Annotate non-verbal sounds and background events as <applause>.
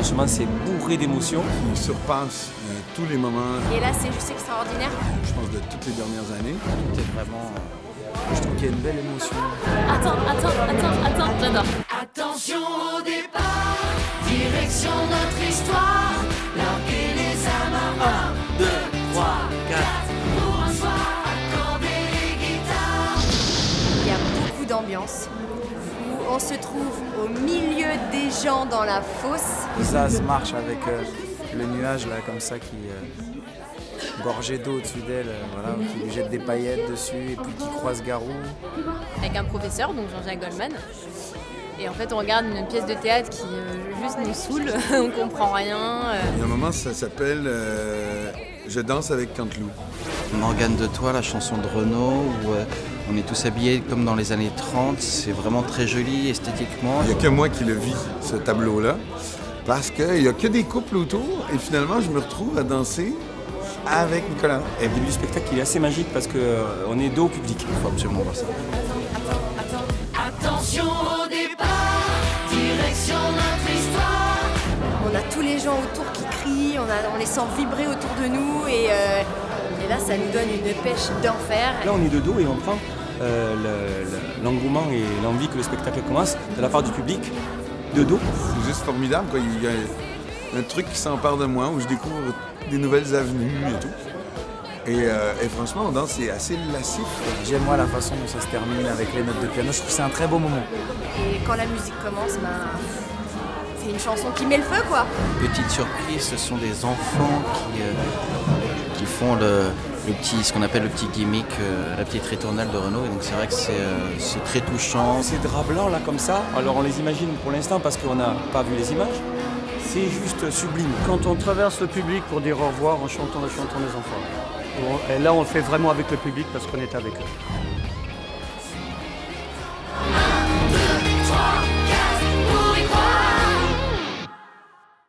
Franchement, c'est bourré d'émotions. qui surpasse euh, tous les moments, Et là, c'est juste extraordinaire. je pense, de toutes les dernières années. C'était vraiment. Je trouve qu'il y a une belle émotion. Attends, attends, attends, attends, j'adore. Attention au départ, direction notre histoire. Larguer les amarres. 1, 2, 3, 4. Pour un soir, accorder les guitares. Il y a beaucoup d'ambiance. On se trouve au milieu des gens dans la fosse. Ça se marche avec euh, le nuage là comme ça qui euh, gorgé d'eau au-dessus d'elle, euh, voilà, qui lui jette des paillettes dessus et puis qui croise Garou. Avec un professeur, donc Jean-Jacques Goldman. Et en fait, on regarde une pièce de théâtre qui euh, juste nous saoule. <laughs> on comprend rien. Il y a un moment, ça s'appelle euh, Je danse avec Canteloup. Morgane de Toi, la chanson de Renaud, où euh, on est tous habillés comme dans les années 30. C'est vraiment très joli esthétiquement. Il n'y a que moi qui le vis, ce tableau-là, parce qu'il n'y a que des couples autour, et finalement, je me retrouve à danser avec Nicolas. Et le début du spectacle, il est assez magique parce qu'on est dos au public. Il faut absolument voir ça. Attention au départ, direction notre histoire. On a tous les gens autour qui crient, on, a- on les sent vibrer autour de nous. Et, euh, et là, ça nous donne une pêche d'enfer. Là, on est de dos et on prend euh, le- le- l'engouement et l'envie que le spectacle commence de la part du public de dos. C'est juste formidable, quoi. Il y a un truc qui s'empare de moi, où je découvre des nouvelles avenues et tout. Et, euh, et franchement, on danse, c'est assez lassif. J'aime moi la façon dont ça se termine avec les notes de piano. Je trouve que c'est un très beau moment. Et quand la musique commence, ben, c'est une chanson qui met le feu, quoi. Petite surprise, ce sont des enfants qui, euh, qui font le, petit, ce qu'on appelle le petit gimmick, euh, la petite retournelle de Renault. Et donc c'est vrai que c'est, euh, c'est très touchant. Ces draps blancs là comme ça, alors on les imagine pour l'instant parce qu'on n'a pas vu les images. C'est juste sublime. Quand on traverse le public pour dire au revoir en chantant la chanson des enfants. Et là on le fait vraiment avec le public parce qu'on est avec eux.